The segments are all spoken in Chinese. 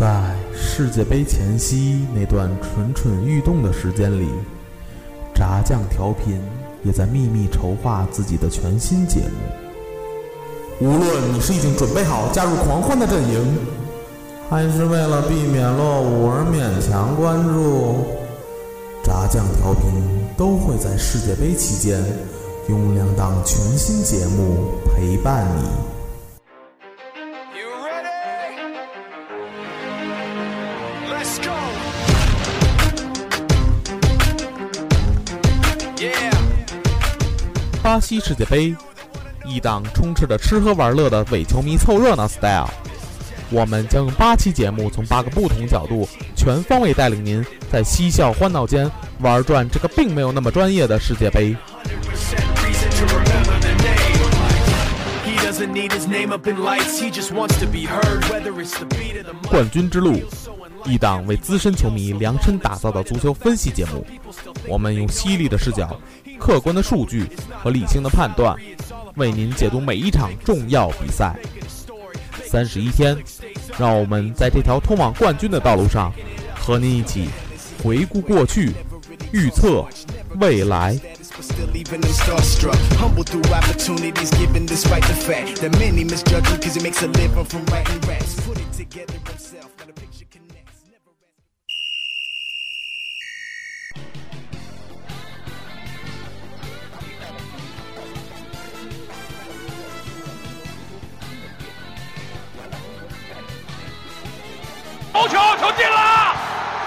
在世界杯前夕那段蠢蠢欲动的时间里，炸酱调频也在秘密筹划自己的全新节目。无论你是已经准备好加入狂欢的阵营，还是为了避免落伍而勉强关注，炸酱调频都会在世界杯期间用两档全新节目陪伴你。巴西世界杯，一档充斥着吃喝玩乐的伪球迷凑热闹 style。我们将用八期节目，从八个不同角度，全方位带领您在嬉笑欢闹间玩转这个并没有那么专业的世界杯。冠军之路，一档为资深球迷量身打造的足球分析节目。我们用犀利的视角。客观的数据和理性的判断，为您解读每一场重要比赛。三十一天，让我们在这条通往冠军的道路上，和您一起回顾过去，预测未来。球球进了，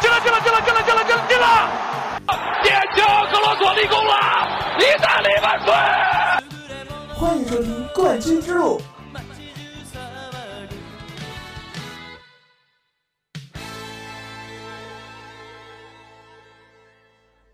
进了进了进了进了进了进了进了！点球，格罗索立功了，意大利万岁！欢迎收听冠军之路。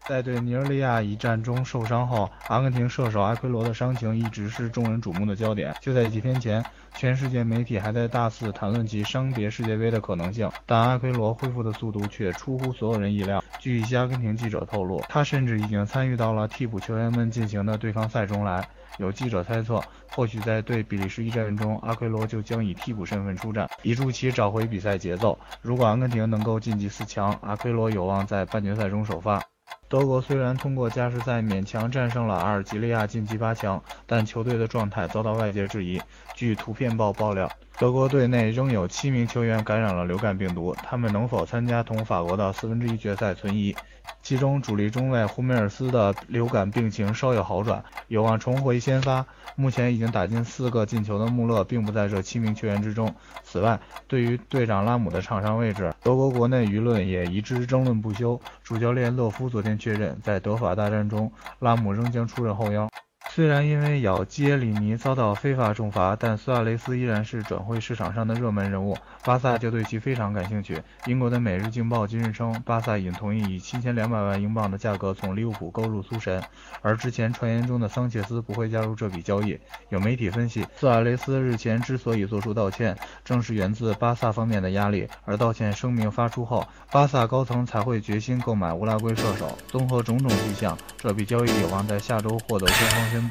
在对尼日利亚一战中受伤后，阿根廷射手阿奎罗的伤情一直是众人瞩目的焦点。就在几天前，全世界媒体还在大肆谈论其伤别世界杯的可能性，但阿奎罗恢复的速度却出乎所有人意料。据一些阿根廷记者透露，他甚至已经参与到了替补球员们进行的对抗赛中来。有记者猜测，或许在对比利时一战中，阿奎罗就将以替补身份出战，以助其找回比赛节奏。如果阿根廷能够晋级四强，阿奎罗有望在半决赛中首发。德国虽然通过加时赛勉强战胜了阿尔及利亚晋级八强，但球队的状态遭到外界质疑。据图片报爆料，德国队内仍有七名球员感染了流感病毒，他们能否参加同法国的四分之一决赛存疑。其中主力中卫胡梅尔斯的流感病情稍有好转，有望重回先发。目前已经打进四个进球的穆勒并不在这七名球员之中。此外，对于队长拉姆的场上位置，德国国内舆论也一致争论不休。主教练勒夫昨天确认，在德法大战中，拉姆仍将出任后腰。虽然因为咬基里尼遭到非法重罚，但苏亚雷斯依然是转会市场上的热门人物，巴萨就对其非常感兴趣。英国的《每日镜报》今日称，巴萨已同意以七千两百万英镑的价格从利物浦购入苏神，而之前传言中的桑切斯不会加入这笔交易。有媒体分析，苏亚雷斯日前之所以做出道歉，正是源自巴萨方面的压力，而道歉声明发出后，巴萨高层才会决心购买乌拉圭射手。综合种种迹象，这笔交易有望在下周获得官方宣。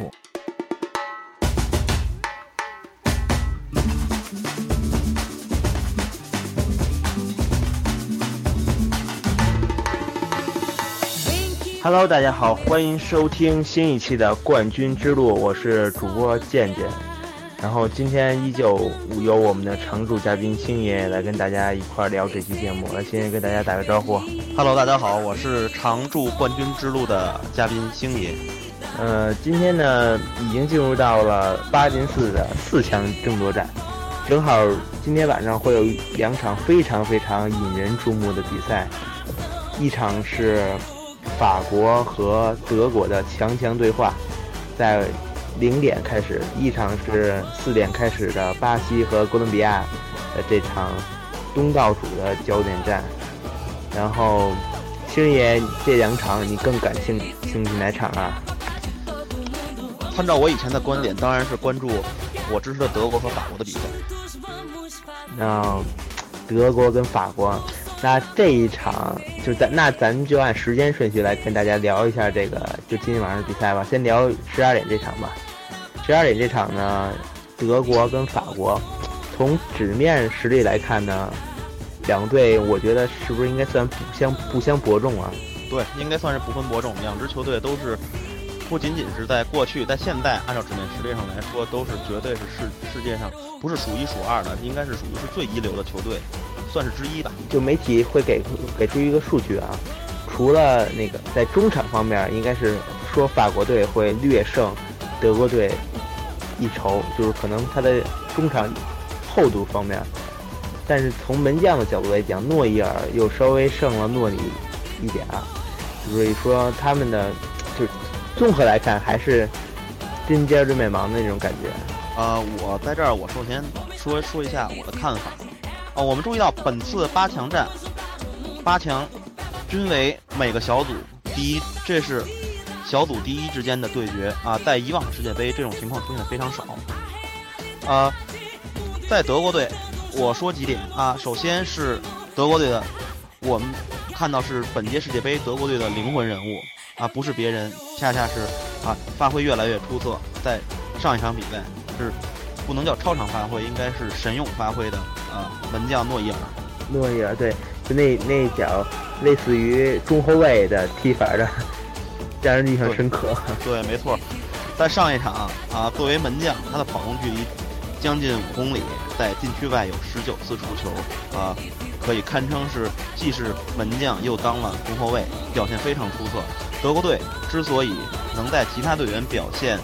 Hello，大家好，欢迎收听新一期的《冠军之路》，我是主播健健。然后今天依旧由我们的常驻嘉宾星爷来跟大家一块聊这期节目。来，星爷跟大家打个招呼。Hello，大家好，我是常驻《冠军之路》的嘉宾星爷。呃，今天呢，已经进入到了八进四的四强争夺战，正好今天晚上会有两场非常非常引人注目的比赛，一场是法国和德国的强强对话，在零点开始；一场是四点开始的巴西和哥伦比亚的这场东道主的焦点战。然后，星爷，这两场你更感兴兴趣哪场啊？按照我以前的观点，当然是关注我支持的德国和法国的比赛。那德国跟法国，那这一场就咱那咱们就按时间顺序来跟大家聊一下这个就今天晚上的比赛吧。先聊十二点这场吧。十二点这场呢，德国跟法国，从纸面实力来看呢，两队，我觉得是不是应该算不相不相伯仲啊？对，应该算是不分伯仲。两支球队都是不仅仅是在过去，在现在，按照纸面实力上来说，都是绝对是世世界上不是数一数二的，应该是属于是最一流的球队，算是之一吧。就媒体会给给出一个数据啊，除了那个在中场方面，应该是说法国队会略胜德国队一筹，就是可能他的中场厚度方面。但是从门将的角度来讲，诺伊尔又稍微胜了诺里一点，所以说他们的综合来看还是针尖对麦芒的那种感觉。呃，我在这儿，我首先说说一下我的看法。哦，我们注意到本次八强战，八强均为每个小组第一，这是小组第一之间的对决啊。在以往的世界杯，这种情况出现的非常少。啊，在德国队。我说几点啊，首先是德国队的，我们看到是本届世界杯德国队的灵魂人物啊，不是别人，恰恰是啊发挥越来越出色，在上一场比赛是不能叫超常发挥，应该是神勇发挥的啊门将诺伊尔。诺伊尔对，就那那一脚类似于中后卫的踢法的，让人印象深刻。对，没错，在上一场啊，作为门将，他的跑动距离。将近五公里，在禁区外有十九次触球，啊，可以堪称是既是门将又当了中后卫，表现非常出色。德国队之所以能在其他队员表现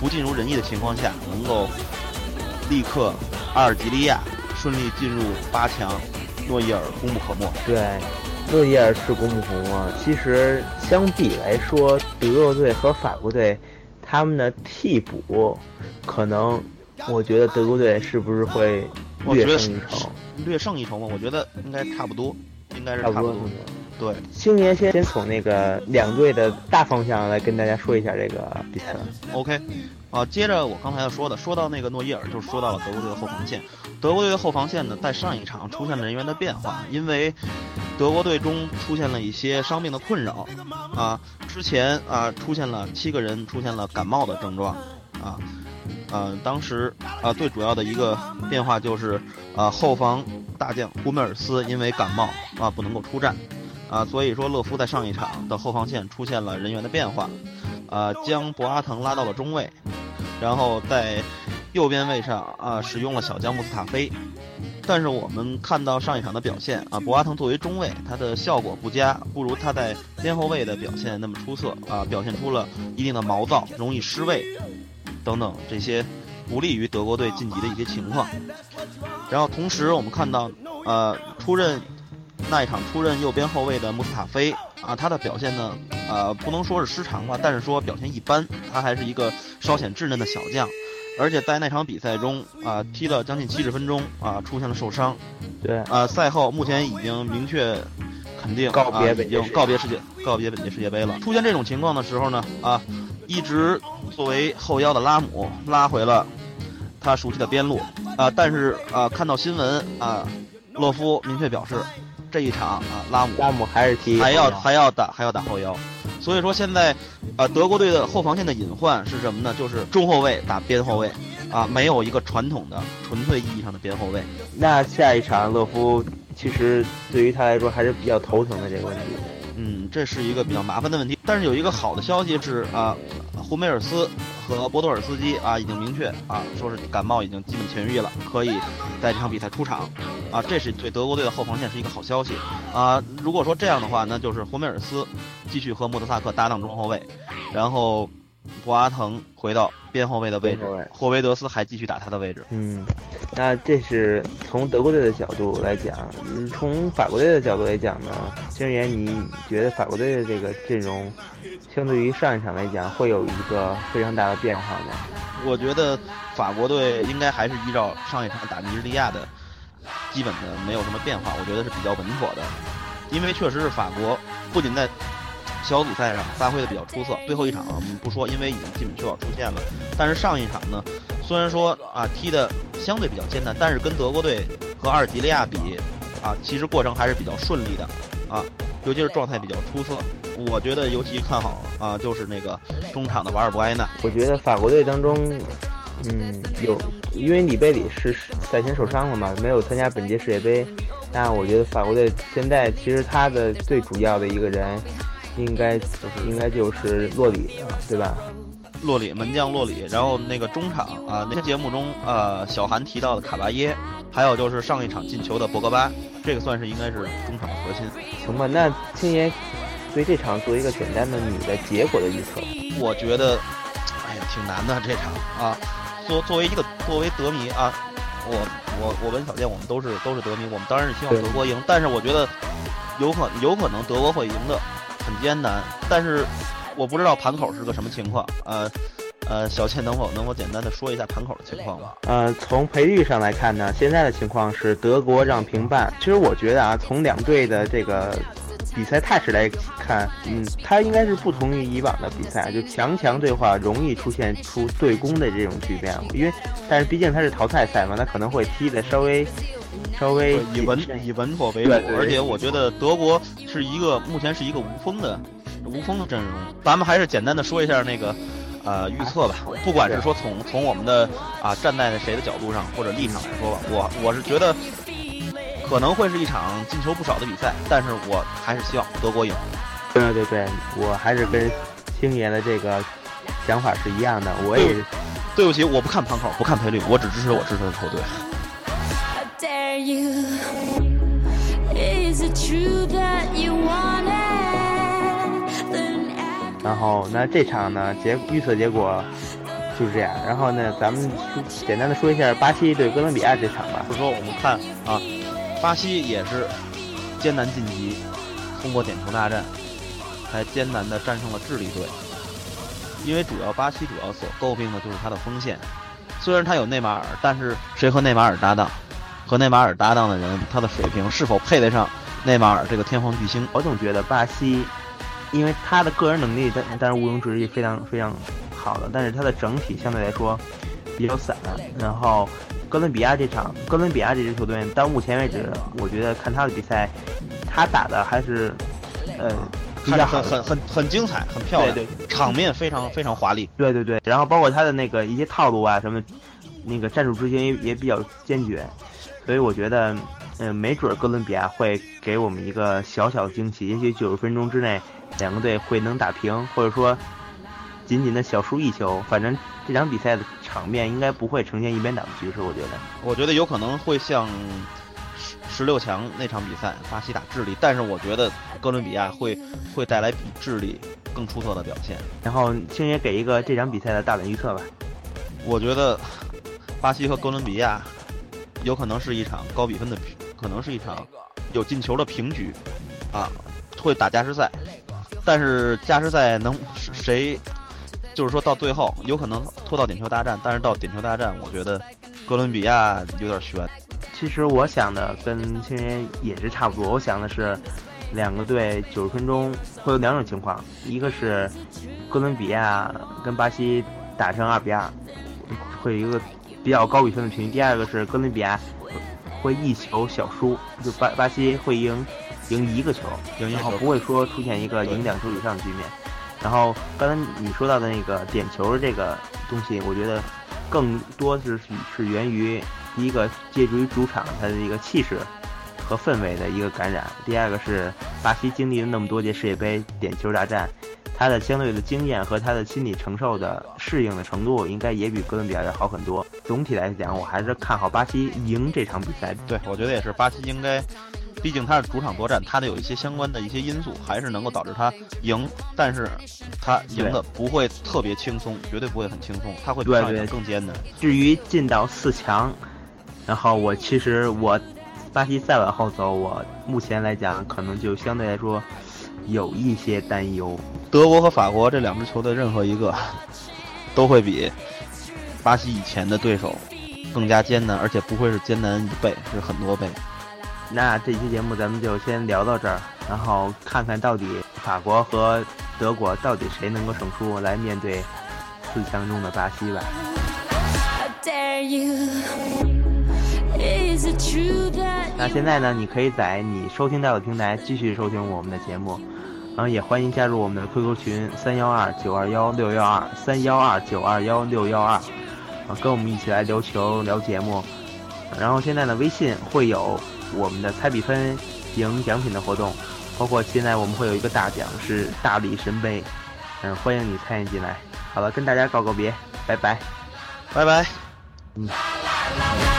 不尽如人意的情况下，能够立刻阿尔及利亚，顺利进入八强，诺伊尔功不可没。对，诺伊尔是功不可没。其实相比来说，德国队和法国队，他们的替补可能。我觉得德国队是不是会略胜一筹？略胜一筹吗？我觉得应该差不多，应该是差不多。对，星爷先先从那个两队的大方向来跟大家说一下这个比赛。OK，啊，接着我刚才要说的，说到那个诺伊尔，就说到了德国队的后防线。德国队的后防线呢，在上一场出现了人员的变化，因为德国队中出现了一些伤病的困扰，啊，之前啊出现了七个人出现了感冒的症状，啊。呃，当时啊，最主要的一个变化就是，啊，后防大将胡梅尔斯因为感冒啊不能够出战，啊，所以说勒夫在上一场的后防线出现了人员的变化，啊，将博阿滕拉到了中卫，然后在右边位上啊使用了小将穆斯塔菲，但是我们看到上一场的表现啊，博阿滕作为中卫，他的效果不佳，不如他在边后卫的表现那么出色啊，表现出了一定的毛躁，容易失位。等等这些不利于德国队晋级的一些情况，然后同时我们看到，呃，出任那一场出任右边后卫的穆斯塔菲啊，他的表现呢，呃，不能说是失常吧，但是说表现一般，他还是一个稍显稚嫩的小将，而且在那场比赛中啊，踢了将近七十分钟啊，出现了受伤，对，啊，赛后目前已经明确肯定告别已经告别世界告别本届世界杯了。出现这种情况的时候呢，啊。一直作为后腰的拉姆拉回了他熟悉的边路啊，但是啊，看到新闻啊，洛夫明确表示，这一场啊，拉姆拉姆还是踢还要还要打还要打后腰，所以说现在啊，德国队的后防线的隐患是什么呢？就是中后卫打边后卫啊，没有一个传统的纯粹意义上的边后卫。那下一场勒夫其实对于他来说还是比较头疼的这个问题。嗯，这是一个比较麻烦的问题。但是有一个好的消息是啊，胡梅尔斯和博多尔斯基啊已经明确啊，说是感冒已经基本痊愈了，可以在这场比赛出场。啊，这是对德国队的后防线是一个好消息。啊，如果说这样的话，那就是胡梅尔斯继续和莫德萨克搭档中后卫，然后。博阿滕回到边后卫的位置，霍维德斯还继续打他的位置。嗯，那这是从德国队的角度来讲，从法国队的角度来讲呢？星爷，你觉得法国队的这个阵容，相对于上一场来讲，会有一个非常大的变化吗？我觉得法国队应该还是依照上一场打尼日利亚的基本的没有什么变化，我觉得是比较稳妥的，因为确实是法国不仅在。小组赛上发挥的比较出色，最后一场我们不说，因为已经基本确保出线了。但是上一场呢，虽然说啊踢的相对比较艰难，但是跟德国队和阿尔及利亚比，啊其实过程还是比较顺利的，啊尤其是状态比较出色。我觉得尤其看好啊就是那个中场的瓦尔博埃纳。我觉得法国队当中嗯，有，因为里贝里是赛前受伤了嘛，没有参加本届世界杯。那我觉得法国队现在其实他的最主要的一个人，应该就是应该就是洛里，对吧？洛里门将洛里，然后那个中场啊，那些节目中呃，小韩提到的卡巴耶，还有就是上一场进球的博格巴，这个算是应该是中场的核心。行吧，那青爷对这场做一个简单的你的结果的预测。我觉得，哎呀，挺难的这场啊。作作为一个作为德迷啊，我我我跟小健我们都是都是德迷，我们当然是希望德国赢，但是我觉得有可有可能德国会赢的很艰难，但是。我不知道盘口是个什么情况，呃，呃，小倩能否能否简单的说一下盘口的情况吗？呃，从赔率上来看呢，现在的情况是德国让平半。其实我觉得啊，从两队的这个比赛态势来看，嗯，它应该是不同于以往的比赛，就强强对话容易出现出对攻的这种局面，因为但是毕竟它是淘汰赛嘛，它可能会踢的稍微稍微以稳以稳妥为主，而且我觉得德国是一个目前是一个无锋的。无锋的阵容，咱们还是简单的说一下那个，呃，预测吧。不管是说从从我们的啊站在谁的角度上或者立场来说吧，我我是觉得可能会是一场进球不少的比赛，但是我还是希望德国赢。对对对，我还是跟星爷的这个想法是一样的。我也对不起，我不看盘口，不看赔率，我只支持我支持的球队。然后，那这场呢，结预测结果就是这样。然后呢，咱们简单的说一下巴西对哥伦比亚这场吧。就说我们看啊，巴西也是艰难晋级，通过点球大战，才艰难的战胜了智利队。因为主要巴西主要所诟病的就是他的锋线，虽然他有内马尔，但是谁和内马尔搭档？和内马尔搭档的人，他的水平是否配得上内马尔这个天皇巨星？我总觉得巴西。因为他的个人能力，但但是毋庸置疑非常非常好的，但是他的整体相对来说比较散。然后哥伦比亚这场，哥伦比亚这支球队到目前为止，我觉得看他的比赛，他打的还是呃比较很很很很精彩，很漂亮，对对，场面非常非常华丽。对对对，然后包括他的那个一些套路啊什么，那个战术执行也也比较坚决，所以我觉得，嗯，没准哥伦比亚会给我们一个小小的惊喜，也许九十分钟之内。两个队会能打平，或者说仅仅的小输一球，反正这场比赛的场面应该不会呈现一边倒的局势。我觉得，我觉得有可能会像十十六强那场比赛，巴西打智利，但是我觉得哥伦比亚会会带来比智利更出色的表现。然后星爷给一个这场比赛的大胆预测吧。我觉得巴西和哥伦比亚有可能是一场高比分的，可能是一场有进球的平局啊，会打加时赛。但是加时赛能谁，就是说到最后有可能拖到点球大战，但是到点球大战，我觉得哥伦比亚有点悬。其实我想的跟青年也是差不多，我想的是两个队九十分钟会有两种情况，一个是哥伦比亚跟巴西打成二比二，会有一个比较高比分的平局；第二个是哥伦比亚会一球小输，就巴巴西会赢。赢一个球，然后不会说出现一个赢两球以上的局面。然后刚才你说到的那个点球这个东西，我觉得更多是是源于第一个借助于主场它的一个气势和氛围的一个感染。第二个是巴西经历了那么多届世界杯点球大战，他的相对的经验和他的心理承受的适应的程度，应该也比哥伦比亚要好很多。总体来讲，我还是看好巴西赢这场比赛。对，我觉得也是，巴西应该。毕竟他是主场作战，他的有一些相关的一些因素，还是能够导致他赢，但是他赢的不会特别轻松，绝对不会很轻松，他会比上一更艰难。至于进到四强，然后我其实我巴西再往后走，我目前来讲可能就相对来说有一些担忧。德国和法国这两支球队任何一个都会比巴西以前的对手更加艰难，而且不会是艰难一倍，是很多倍。那这期节目咱们就先聊到这儿，然后看看到底法国和德国到底谁能够胜出，来面对四强中的巴西吧。那现在呢，你可以在你收听到的平台继续收听我们的节目，然后也欢迎加入我们的 QQ 群三幺二九二幺六幺二三幺二九二幺六幺二。啊，跟我们一起来聊球、聊节目。然后现在呢，微信会有我们的猜比分赢奖品的活动，包括现在我们会有一个大奖是大力神杯，嗯，欢迎你参与进来。好了，跟大家告个别，拜拜，拜拜。嗯。啦啦啦